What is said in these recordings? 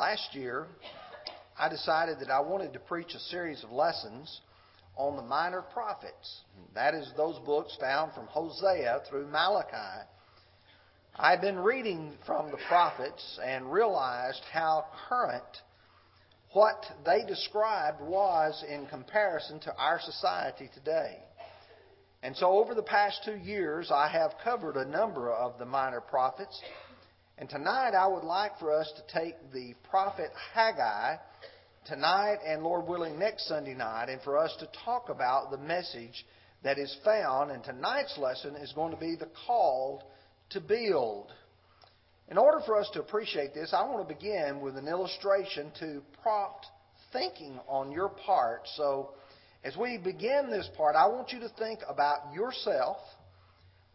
Last year, I decided that I wanted to preach a series of lessons on the minor prophets. That is those books found from Hosea through Malachi. I've been reading from the prophets and realized how current what they described was in comparison to our society today. And so, over the past two years, I have covered a number of the minor prophets. And tonight, I would like for us to take the prophet Haggai tonight and, Lord willing, next Sunday night, and for us to talk about the message that is found. And tonight's lesson is going to be the call to build. In order for us to appreciate this, I want to begin with an illustration to prompt thinking on your part. So, as we begin this part, I want you to think about yourself,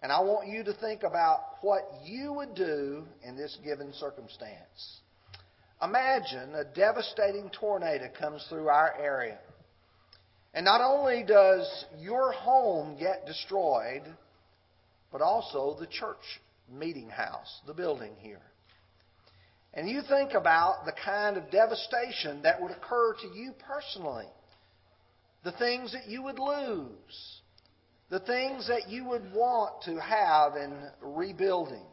and I want you to think about what you would do in this given circumstance. Imagine a devastating tornado comes through our area. And not only does your home get destroyed, but also the church meeting house, the building here. And you think about the kind of devastation that would occur to you personally, the things that you would lose, the things that you would want to have in rebuilding.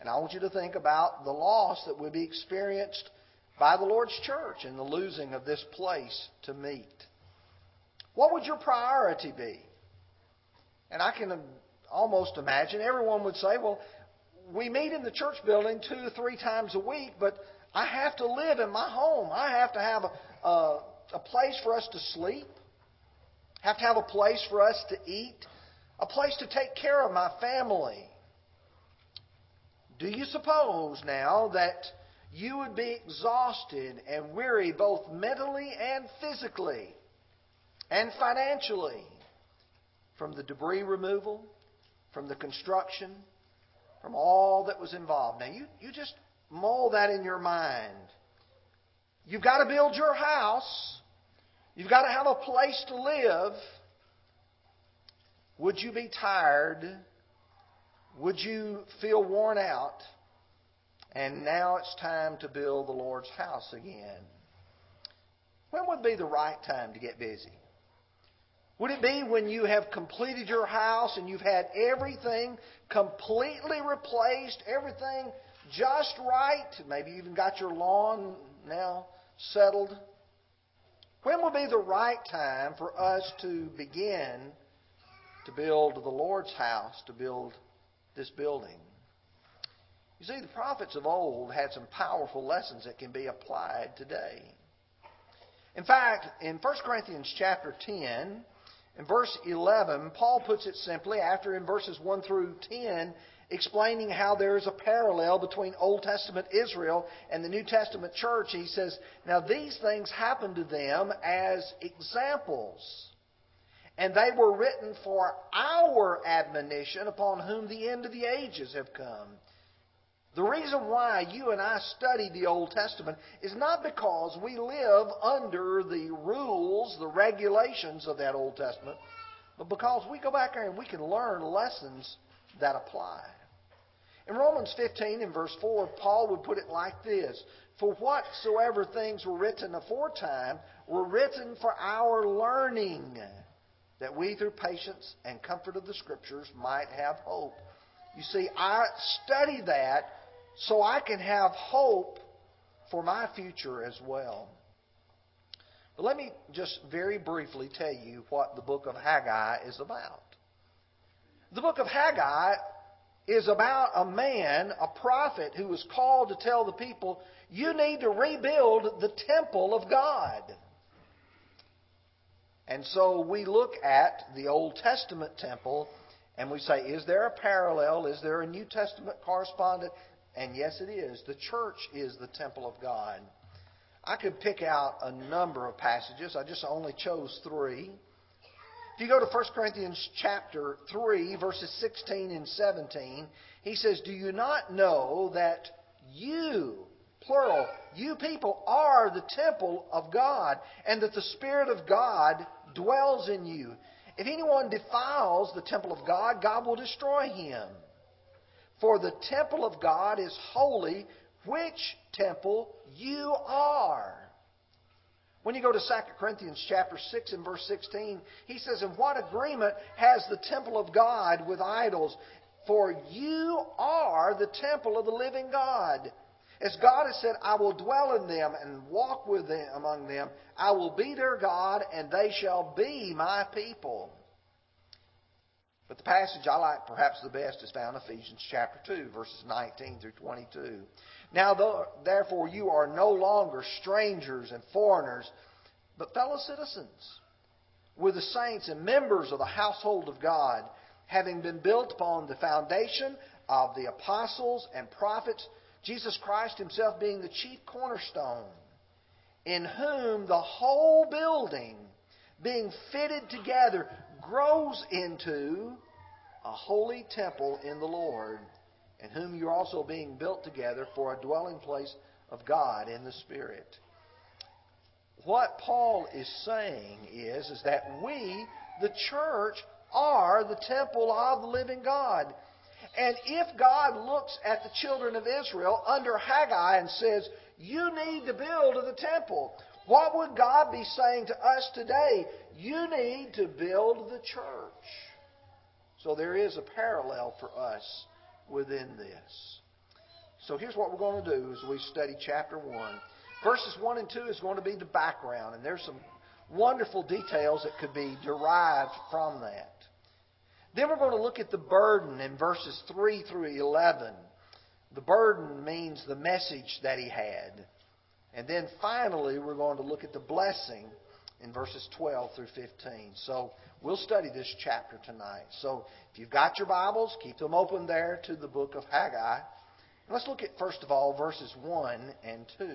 And I want you to think about the loss that would be experienced by the Lord's church in the losing of this place to meet. What would your priority be? And I can almost imagine everyone would say, well, we meet in the church building two or three times a week, but I have to live in my home. I have to have a, a, a place for us to sleep, have to have a place for us to eat, a place to take care of my family. Do you suppose now that you would be exhausted and weary both mentally and physically and financially from the debris removal, from the construction, from all that was involved. Now, you, you just mull that in your mind. You've got to build your house. You've got to have a place to live. Would you be tired? Would you feel worn out? And now it's time to build the Lord's house again. When would be the right time to get busy? Would it be when you have completed your house and you've had everything completely replaced, everything just right? Maybe you even got your lawn now settled. When will be the right time for us to begin to build the Lord's house, to build this building? You see, the prophets of old had some powerful lessons that can be applied today. In fact, in 1 Corinthians chapter 10, in verse 11, Paul puts it simply, after in verses 1 through 10, explaining how there is a parallel between Old Testament Israel and the New Testament church. He says, Now these things happened to them as examples, and they were written for our admonition upon whom the end of the ages have come. The reason why you and I study the Old Testament is not because we live under the rules, the regulations of that Old Testament, but because we go back there and we can learn lessons that apply. In Romans 15 and verse 4, Paul would put it like this For whatsoever things were written aforetime were written for our learning, that we through patience and comfort of the Scriptures might have hope. You see, I study that so I can have hope for my future as well. But let me just very briefly tell you what the book of Haggai is about. The book of Haggai is about a man, a prophet, who was called to tell the people, you need to rebuild the temple of God. And so we look at the Old Testament temple and we say, is there a parallel? Is there a New Testament correspondent? And yes, it is. The church is the temple of God. I could pick out a number of passages. I just only chose three. If you go to 1 Corinthians chapter 3, verses 16 and 17, he says, Do you not know that you, plural, you people are the temple of God, and that the Spirit of God dwells in you? If anyone defiles the temple of God, God will destroy him. For the temple of God is holy, which temple you are. When you go to 2 Corinthians chapter 6 and verse 16, he says, And what agreement has the temple of God with idols? For you are the temple of the living God. As God has said, I will dwell in them and walk with them among them. I will be their God, and they shall be my people. But the passage I like perhaps the best is found in Ephesians chapter 2, verses 19 through 22. Now, therefore, you are no longer strangers and foreigners, but fellow citizens with the saints and members of the household of God, having been built upon the foundation of the apostles and prophets Jesus Christ himself being the chief cornerstone, in whom the whole building, being fitted together, grows into a holy temple in the Lord, in whom you're also being built together for a dwelling place of God in the Spirit. What Paul is saying is, is that we, the church, are the temple of the living God. And if God looks at the children of Israel under Haggai and says, You need to build the temple, what would God be saying to us today? You need to build the church. So there is a parallel for us within this. So here's what we're going to do as we study chapter 1. Verses 1 and 2 is going to be the background, and there's some wonderful details that could be derived from that. Then we're going to look at the burden in verses 3 through 11. The burden means the message that he had. And then finally, we're going to look at the blessing in verses 12 through 15. So we'll study this chapter tonight. So if you've got your Bibles, keep them open there to the book of Haggai. Let's look at, first of all, verses 1 and 2.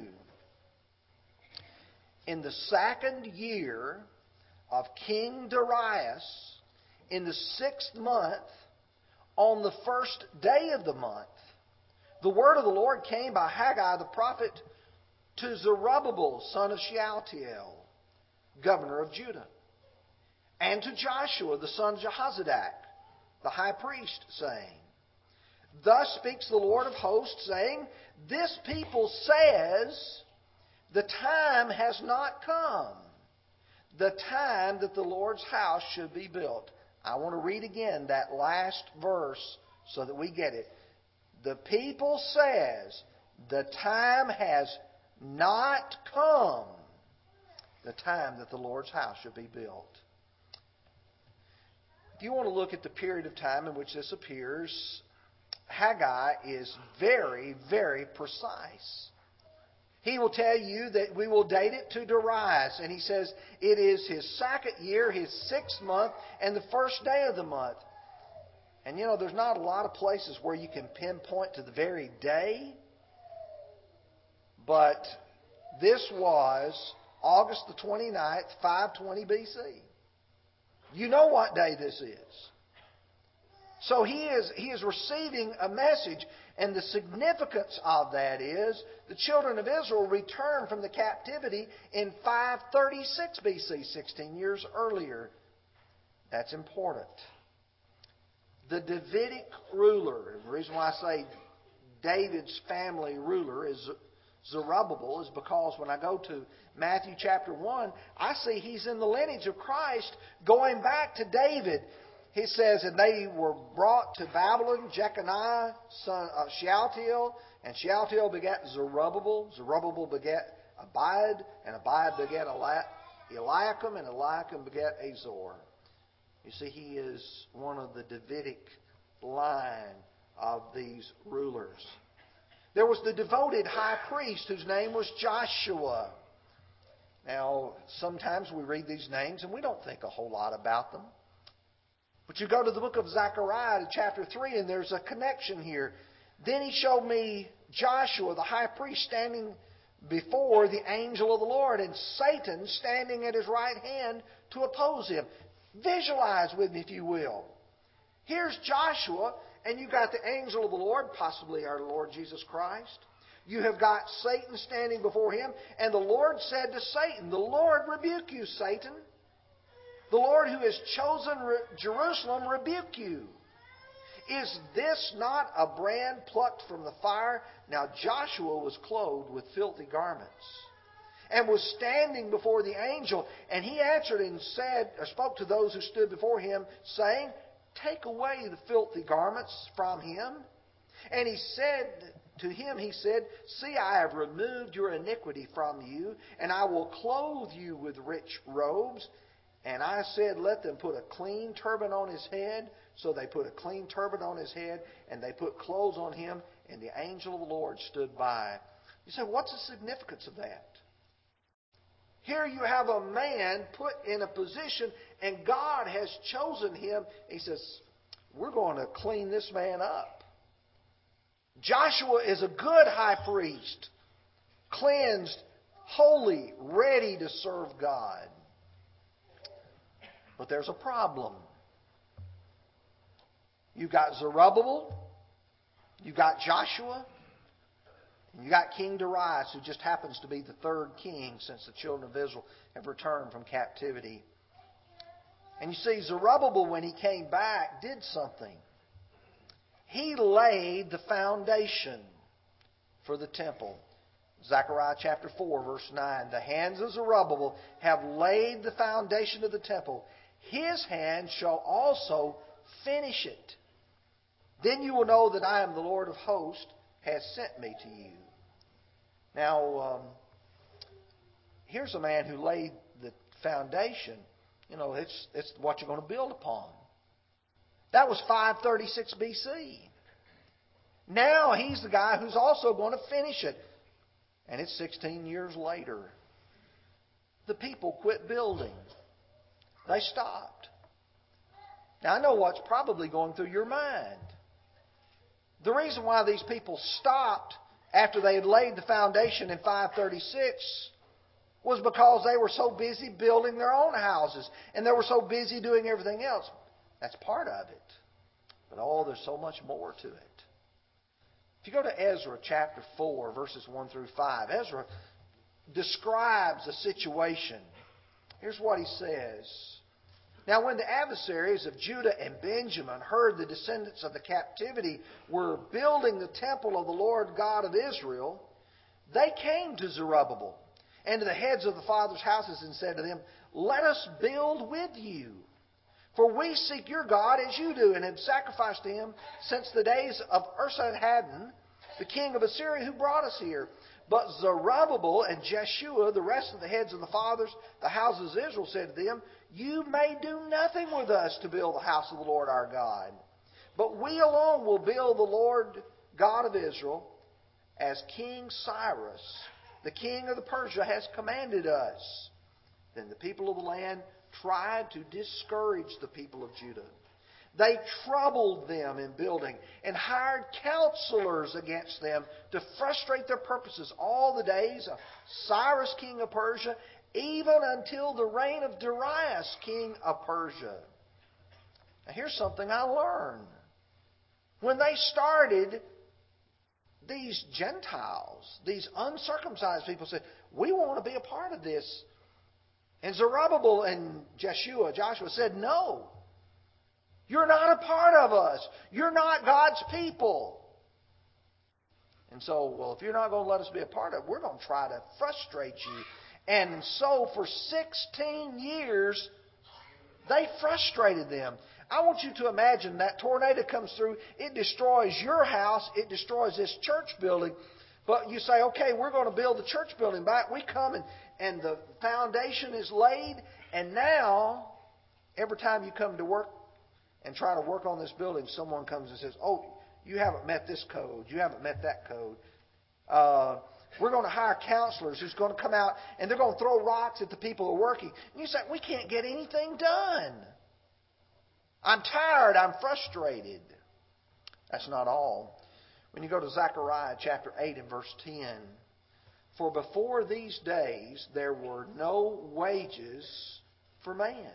In the second year of King Darius, in the sixth month, on the first day of the month, the word of the Lord came by Haggai the prophet to Zerubbabel, son of Shealtiel, governor of Judah, and to Joshua, the son of Jehozadak, the high priest, saying, Thus speaks the Lord of hosts, saying, This people says, The time has not come, the time that the Lord's house should be built. I want to read again that last verse so that we get it. The people says the time has not come, the time that the Lord's house should be built. If you want to look at the period of time in which this appears, Haggai is very, very precise. He will tell you that we will date it to Darius. And he says it is his second year, his sixth month, and the first day of the month. And you know, there's not a lot of places where you can pinpoint to the very day. But this was August the 29th, 520 BC. You know what day this is. So he is, he is receiving a message. And the significance of that is the children of Israel returned from the captivity in 536 BC, 16 years earlier. That's important. The Davidic ruler, the reason why I say David's family ruler is Zerubbabel is because when I go to Matthew chapter 1, I see he's in the lineage of Christ going back to David. He says, and they were brought to Babylon, Jeconiah, son of Shealtiel, and Shealtiel begat Zerubbabel. Zerubbabel begat Abiud, and Abiud begat Eliakim, and Eliakim begat Azor. You see, he is one of the Davidic line of these rulers. There was the devoted high priest whose name was Joshua. Now, sometimes we read these names and we don't think a whole lot about them. But you go to the book of Zechariah chapter 3, and there's a connection here. Then he showed me Joshua, the high priest, standing before the angel of the Lord, and Satan standing at his right hand to oppose him. Visualize with me, if you will. Here's Joshua, and you've got the angel of the Lord, possibly our Lord Jesus Christ. You have got Satan standing before him, and the Lord said to Satan, The Lord rebuke you, Satan. The Lord who has chosen Jerusalem rebuke you. Is this not a brand plucked from the fire? Now Joshua was clothed with filthy garments and was standing before the angel. And he answered and said, or spoke to those who stood before him, saying, Take away the filthy garments from him. And he said to him, He said, See, I have removed your iniquity from you, and I will clothe you with rich robes. And I said, Let them put a clean turban on his head. So they put a clean turban on his head, and they put clothes on him, and the angel of the Lord stood by. You say, What's the significance of that? Here you have a man put in a position, and God has chosen him. He says, We're going to clean this man up. Joshua is a good high priest, cleansed, holy, ready to serve God. But there's a problem. You've got Zerubbabel, you've got Joshua, you got King Darius, who just happens to be the third king since the children of Israel have returned from captivity. And you see, Zerubbabel, when he came back, did something. He laid the foundation for the temple. Zechariah chapter 4, verse 9. The hands of Zerubbabel have laid the foundation of the temple. His hand shall also finish it. Then you will know that I am the Lord of hosts, has sent me to you. Now, um, here's a man who laid the foundation. You know, it's, it's what you're going to build upon. That was 536 BC. Now he's the guy who's also going to finish it. And it's 16 years later. The people quit building. They stopped. Now I know what's probably going through your mind. The reason why these people stopped after they had laid the foundation in 536 was because they were so busy building their own houses and they were so busy doing everything else. That's part of it. But oh, there's so much more to it. If you go to Ezra chapter 4, verses 1 through 5, Ezra describes a situation. Here's what he says. Now, when the adversaries of Judah and Benjamin heard the descendants of the captivity were building the temple of the Lord God of Israel, they came to Zerubbabel and to the heads of the fathers' houses and said to them, Let us build with you. For we seek your God as you do, and have sacrificed to him since the days of Esarhaddon, the king of Assyria, who brought us here. But Zerubbabel and Jeshua, the rest of the heads of the fathers, the houses of Israel, said to them, You may do nothing with us to build the house of the Lord our God. But we alone will build the Lord God of Israel, as King Cyrus, the king of the Persia, has commanded us. Then the people of the land tried to discourage the people of Judah. They troubled them in building and hired counselors against them to frustrate their purposes all the days of Cyrus, king of Persia, even until the reign of Darius, king of Persia. Now, here's something I learned. When they started, these Gentiles, these uncircumcised people said, We want to be a part of this. And Zerubbabel and Jeshua, Joshua said, No. You're not a part of us. You're not God's people. And so, well, if you're not going to let us be a part of it, we're going to try to frustrate you. And so, for 16 years, they frustrated them. I want you to imagine that tornado comes through, it destroys your house, it destroys this church building. But you say, okay, we're going to build the church building back. We come and, and the foundation is laid, and now, every time you come to work and try to work on this building, someone comes and says, Oh, you haven't met this code. You haven't met that code. Uh, we're going to hire counselors who's going to come out and they're going to throw rocks at the people who are working. And you say, We can't get anything done. I'm tired. I'm frustrated. That's not all. When you go to Zechariah chapter 8 and verse 10, for before these days there were no wages for man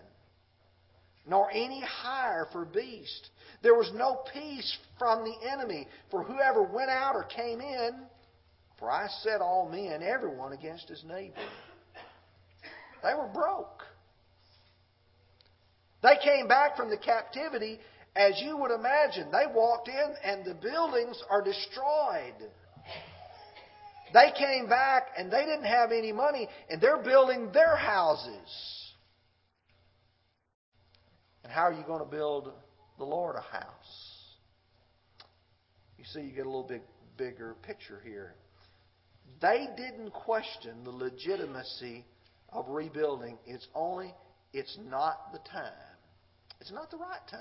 nor any hire for beast. There was no peace from the enemy for whoever went out or came in. For I set all men, everyone, against his neighbor. They were broke. They came back from the captivity as you would imagine, they walked in and the buildings are destroyed. They came back and they didn't have any money and they're building their houses. And how are you going to build the Lord a house? You see, you get a little bit bigger picture here. They didn't question the legitimacy of rebuilding. It's only, it's not the time. It's not the right time.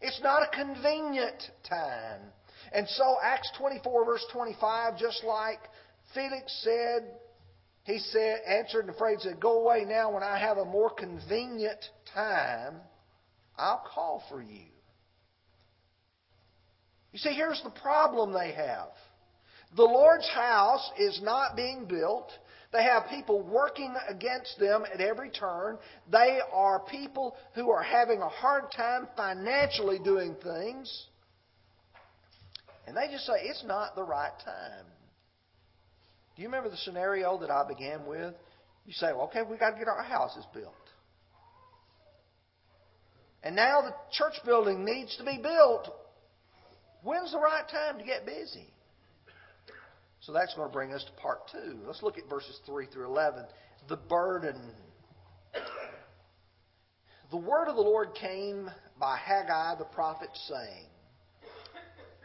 It's not a convenient time. And so, Acts 24, verse 25, just like Felix said, he said, answered and afraid, said, Go away now when I have a more convenient time, I'll call for you. You see, here's the problem they have. The Lord's house is not being built. They have people working against them at every turn. They are people who are having a hard time financially doing things. And they just say, it's not the right time. Do you remember the scenario that I began with? You say, well, okay, we've got to get our houses built. And now the church building needs to be built. When's the right time to get busy? So that's going to bring us to part two. Let's look at verses 3 through 11. The burden. The word of the Lord came by Haggai the prophet, saying,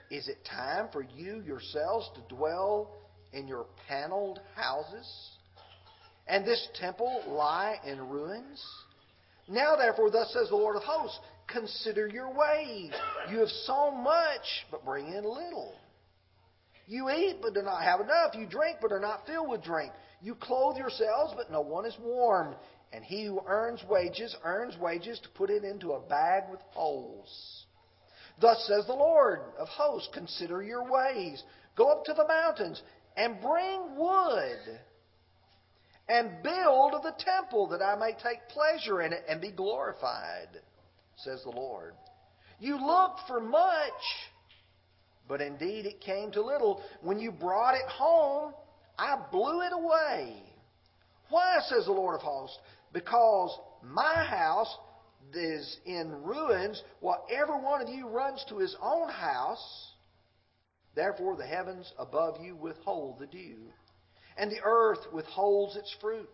Is it time for you yourselves to dwell in your paneled houses? And this temple lie in ruins? Now, therefore, thus says the Lord of hosts, consider your ways. You have sown much, but bring in little. You eat, but do not have enough. You drink, but are not filled with drink. You clothe yourselves, but no one is warm. And he who earns wages earns wages to put it into a bag with holes. Thus says the Lord of hosts Consider your ways. Go up to the mountains and bring wood and build the temple that I may take pleasure in it and be glorified, says the Lord. You looked for much but indeed it came to little. When you brought it home, I blew it away. Why, says the Lord of hosts? Because my house is in ruins, while every one of you runs to his own house. Therefore, the heavens above you withhold the dew, and the earth withholds its fruit.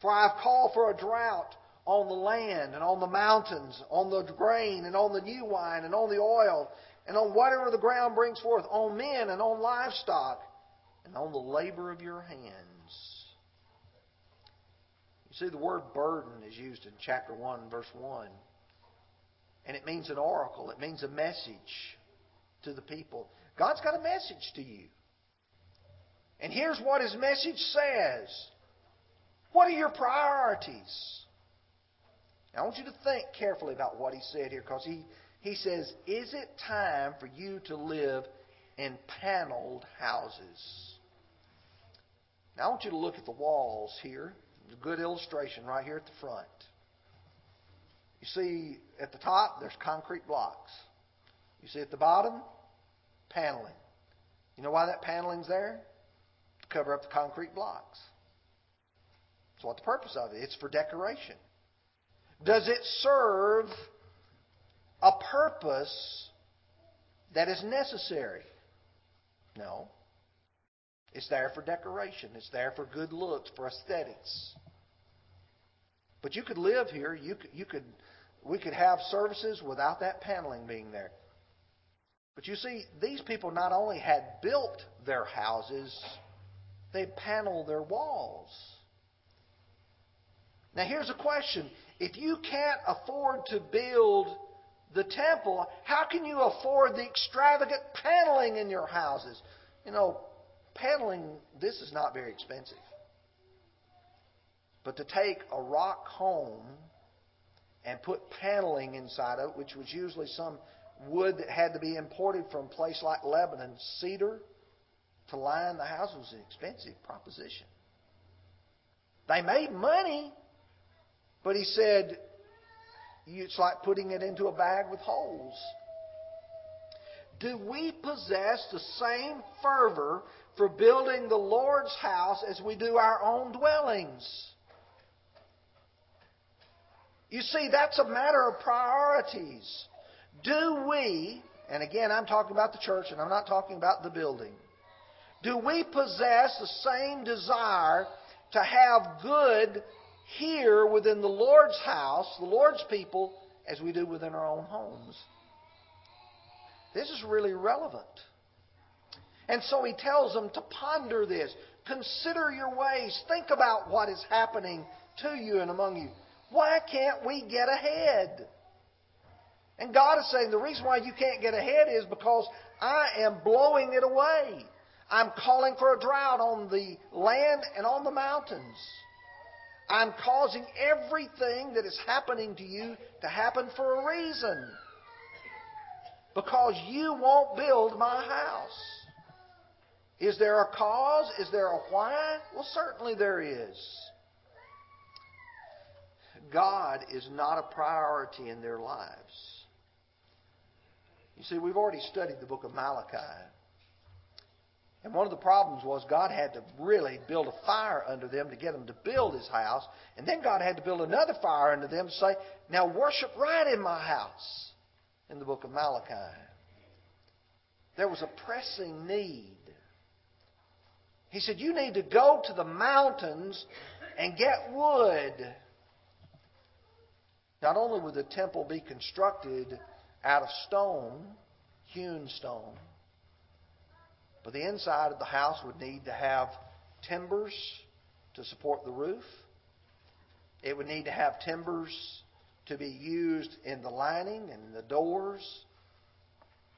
For I have called for a drought on the land and on the mountains, on the grain and on the new wine and on the oil, and on whatever the ground brings forth, on men and on livestock, and on the labor of your hands. You see, the word burden is used in chapter 1, verse 1. And it means an oracle, it means a message to the people. God's got a message to you. And here's what his message says What are your priorities? Now, I want you to think carefully about what he said here because he, he says, Is it time for you to live in paneled houses? Now, I want you to look at the walls here. A good illustration right here at the front. You see, at the top, there's concrete blocks. You see at the bottom, paneling. You know why that paneling's there? Cover up the concrete blocks. That's what the purpose of it. It's for decoration. Does it serve a purpose that is necessary. No. It's there for decoration. It's there for good looks, for aesthetics. But you could live here. You could, you could, we could have services without that paneling being there. But you see, these people not only had built their houses, they panel their walls. Now here's a question. If you can't afford to build the temple, how can you afford the extravagant paneling in your houses? You know, paneling, this is not very expensive. But to take a rock home and put paneling inside of it, which was usually some wood that had to be imported from a place like Lebanon, cedar, to line the house was an expensive proposition. They made money, but he said, it's like putting it into a bag with holes. Do we possess the same fervor for building the Lord's house as we do our own dwellings? You see, that's a matter of priorities. Do we, and again, I'm talking about the church and I'm not talking about the building, do we possess the same desire to have good here within the Lord's house, the Lord's people, as we do within our own homes? This is really relevant. And so he tells them to ponder this. Consider your ways. Think about what is happening to you and among you. Why can't we get ahead? And God is saying the reason why you can't get ahead is because I am blowing it away. I'm calling for a drought on the land and on the mountains. I'm causing everything that is happening to you to happen for a reason. Because you won't build my house. Is there a cause? Is there a why? Well, certainly there is. God is not a priority in their lives. You see, we've already studied the book of Malachi. And one of the problems was God had to really build a fire under them to get them to build his house. And then God had to build another fire under them to say, now worship right in my house in the book of Malachi. There was a pressing need. He said, You need to go to the mountains and get wood. Not only would the temple be constructed out of stone, hewn stone, but the inside of the house would need to have timbers to support the roof. It would need to have timbers to be used in the lining and the doors.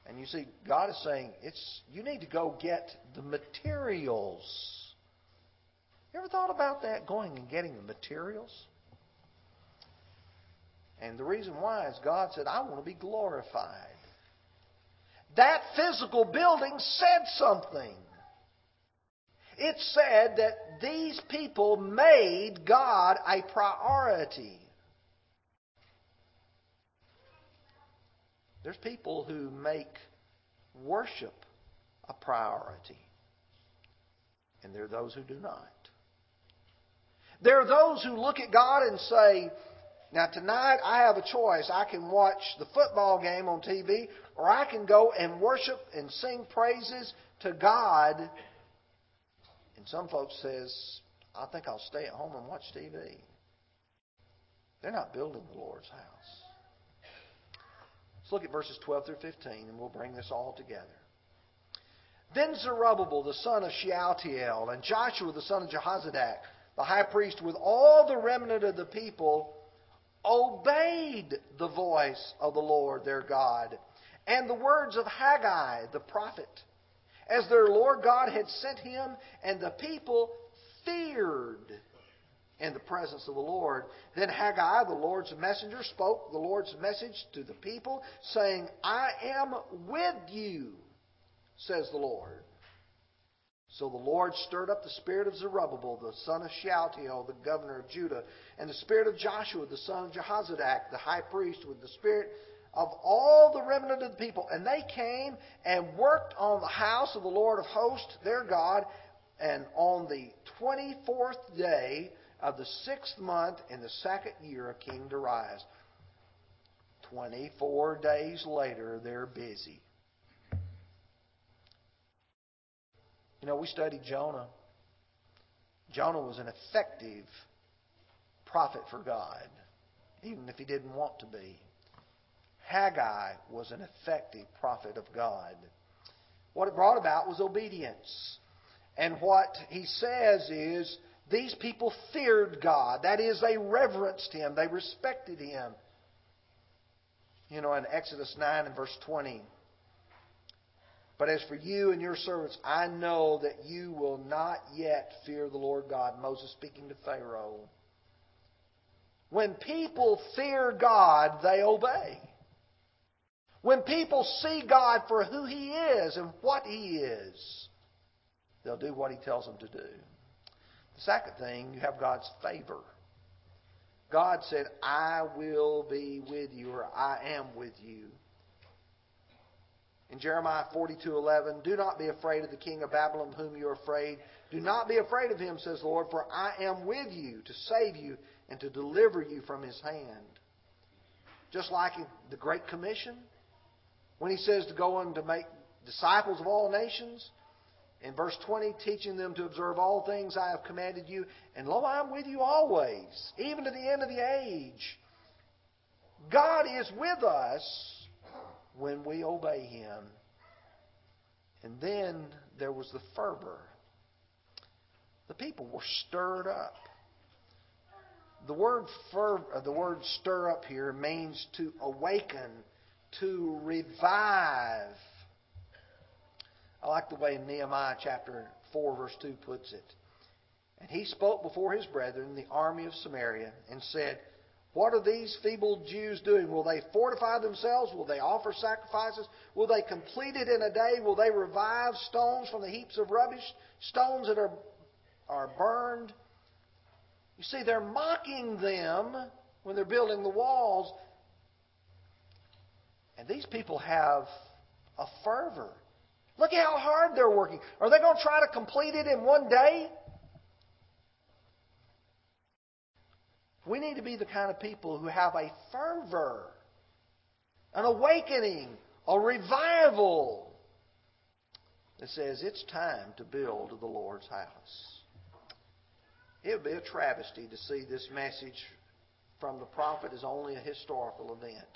And you see, God is saying, it's you need to go get the materials. You ever thought about that? Going and getting the materials? And the reason why is God said, I want to be glorified. That physical building said something. It said that these people made God a priority. There's people who make worship a priority, and there are those who do not. There are those who look at God and say, now, tonight I have a choice. I can watch the football game on TV, or I can go and worship and sing praises to God. And some folks says, I think I'll stay at home and watch TV. They're not building the Lord's house. Let's look at verses 12 through 15, and we'll bring this all together. Then Zerubbabel, the son of Shealtiel, and Joshua, the son of Jehozadak, the high priest, with all the remnant of the people, obeyed the voice of the Lord their God and the words of Haggai the prophet, as their Lord God had sent him, and the people feared in the presence of the Lord. Then Haggai, the Lord's messenger, spoke the Lord's message to the people, saying, I am with you, says the Lord. So the Lord stirred up the spirit of Zerubbabel, the son of Shealtiel, the governor of Judah, and the spirit of Joshua, the son of Jehozadak, the high priest, with the spirit of all the remnant of the people. And they came and worked on the house of the Lord of hosts, their God, and on the 24th day of the sixth month in the second year of King Darius. 24 days later, they're busy. You know, we studied Jonah. Jonah was an effective prophet for God, even if he didn't want to be. Haggai was an effective prophet of God. What it brought about was obedience. And what he says is, these people feared God. That is, they reverenced him, they respected him. You know, in Exodus 9 and verse 20, but as for you and your servants, I know that you will not yet fear the Lord God. Moses speaking to Pharaoh. When people fear God, they obey. When people see God for who He is and what He is, they'll do what He tells them to do. The second thing, you have God's favor. God said, I will be with you, or I am with you. In Jeremiah 42:11, do not be afraid of the king of Babylon whom you are afraid. Do not be afraid of him, says the Lord, for I am with you to save you and to deliver you from his hand. just like the Great Commission, when he says to go and to make disciples of all nations. In verse 20, teaching them to observe all things I have commanded you. And lo, I'm with you always, even to the end of the age. God is with us when we obey Him. And then there was the fervor. The people were stirred up. The word fervor, uh, the word stir up here means to awaken, to revive. I like the way Nehemiah chapter 4 verse 2 puts it. And he spoke before his brethren, the army of Samaria, and said, what are these feeble Jews doing? Will they fortify themselves? Will they offer sacrifices? Will they complete it in a day? Will they revive stones from the heaps of rubbish? Stones that are, are burned? You see, they're mocking them when they're building the walls. And these people have a fervor. Look at how hard they're working. Are they going to try to complete it in one day? We need to be the kind of people who have a fervor, an awakening, a revival that says it's time to build the Lord's house. It would be a travesty to see this message from the prophet as only a historical event.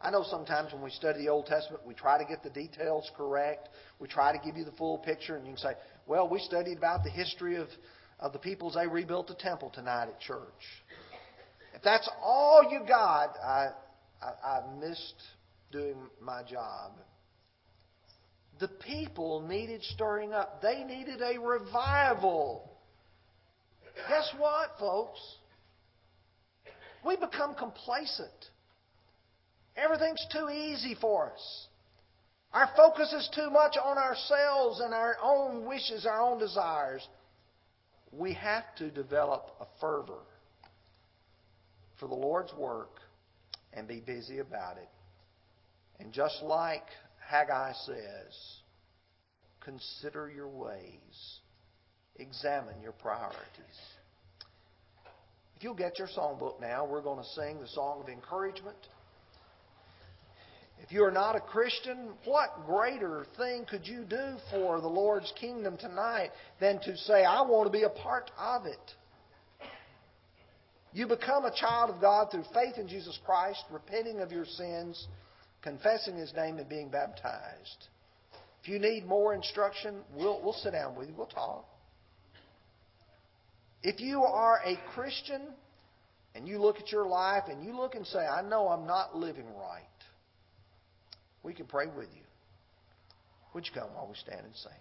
I know sometimes when we study the Old Testament, we try to get the details correct. We try to give you the full picture, and you can say, well, we studied about the history of, of the peoples they rebuilt the temple tonight at church. If that's all you got, I, I, I missed doing my job. The people needed stirring up. They needed a revival. Guess what, folks? We become complacent. Everything's too easy for us. Our focus is too much on ourselves and our own wishes, our own desires. We have to develop a fervor for the Lord's work and be busy about it. And just like Haggai says, consider your ways, examine your priorities. If you'll get your songbook now, we're going to sing the song of encouragement. If you are not a Christian, what greater thing could you do for the Lord's kingdom tonight than to say, I want to be a part of it? You become a child of God through faith in Jesus Christ, repenting of your sins, confessing His name, and being baptized. If you need more instruction, we'll, we'll sit down with you. We'll talk. If you are a Christian and you look at your life and you look and say, I know I'm not living right, we can pray with you. Would you come while we stand and sing?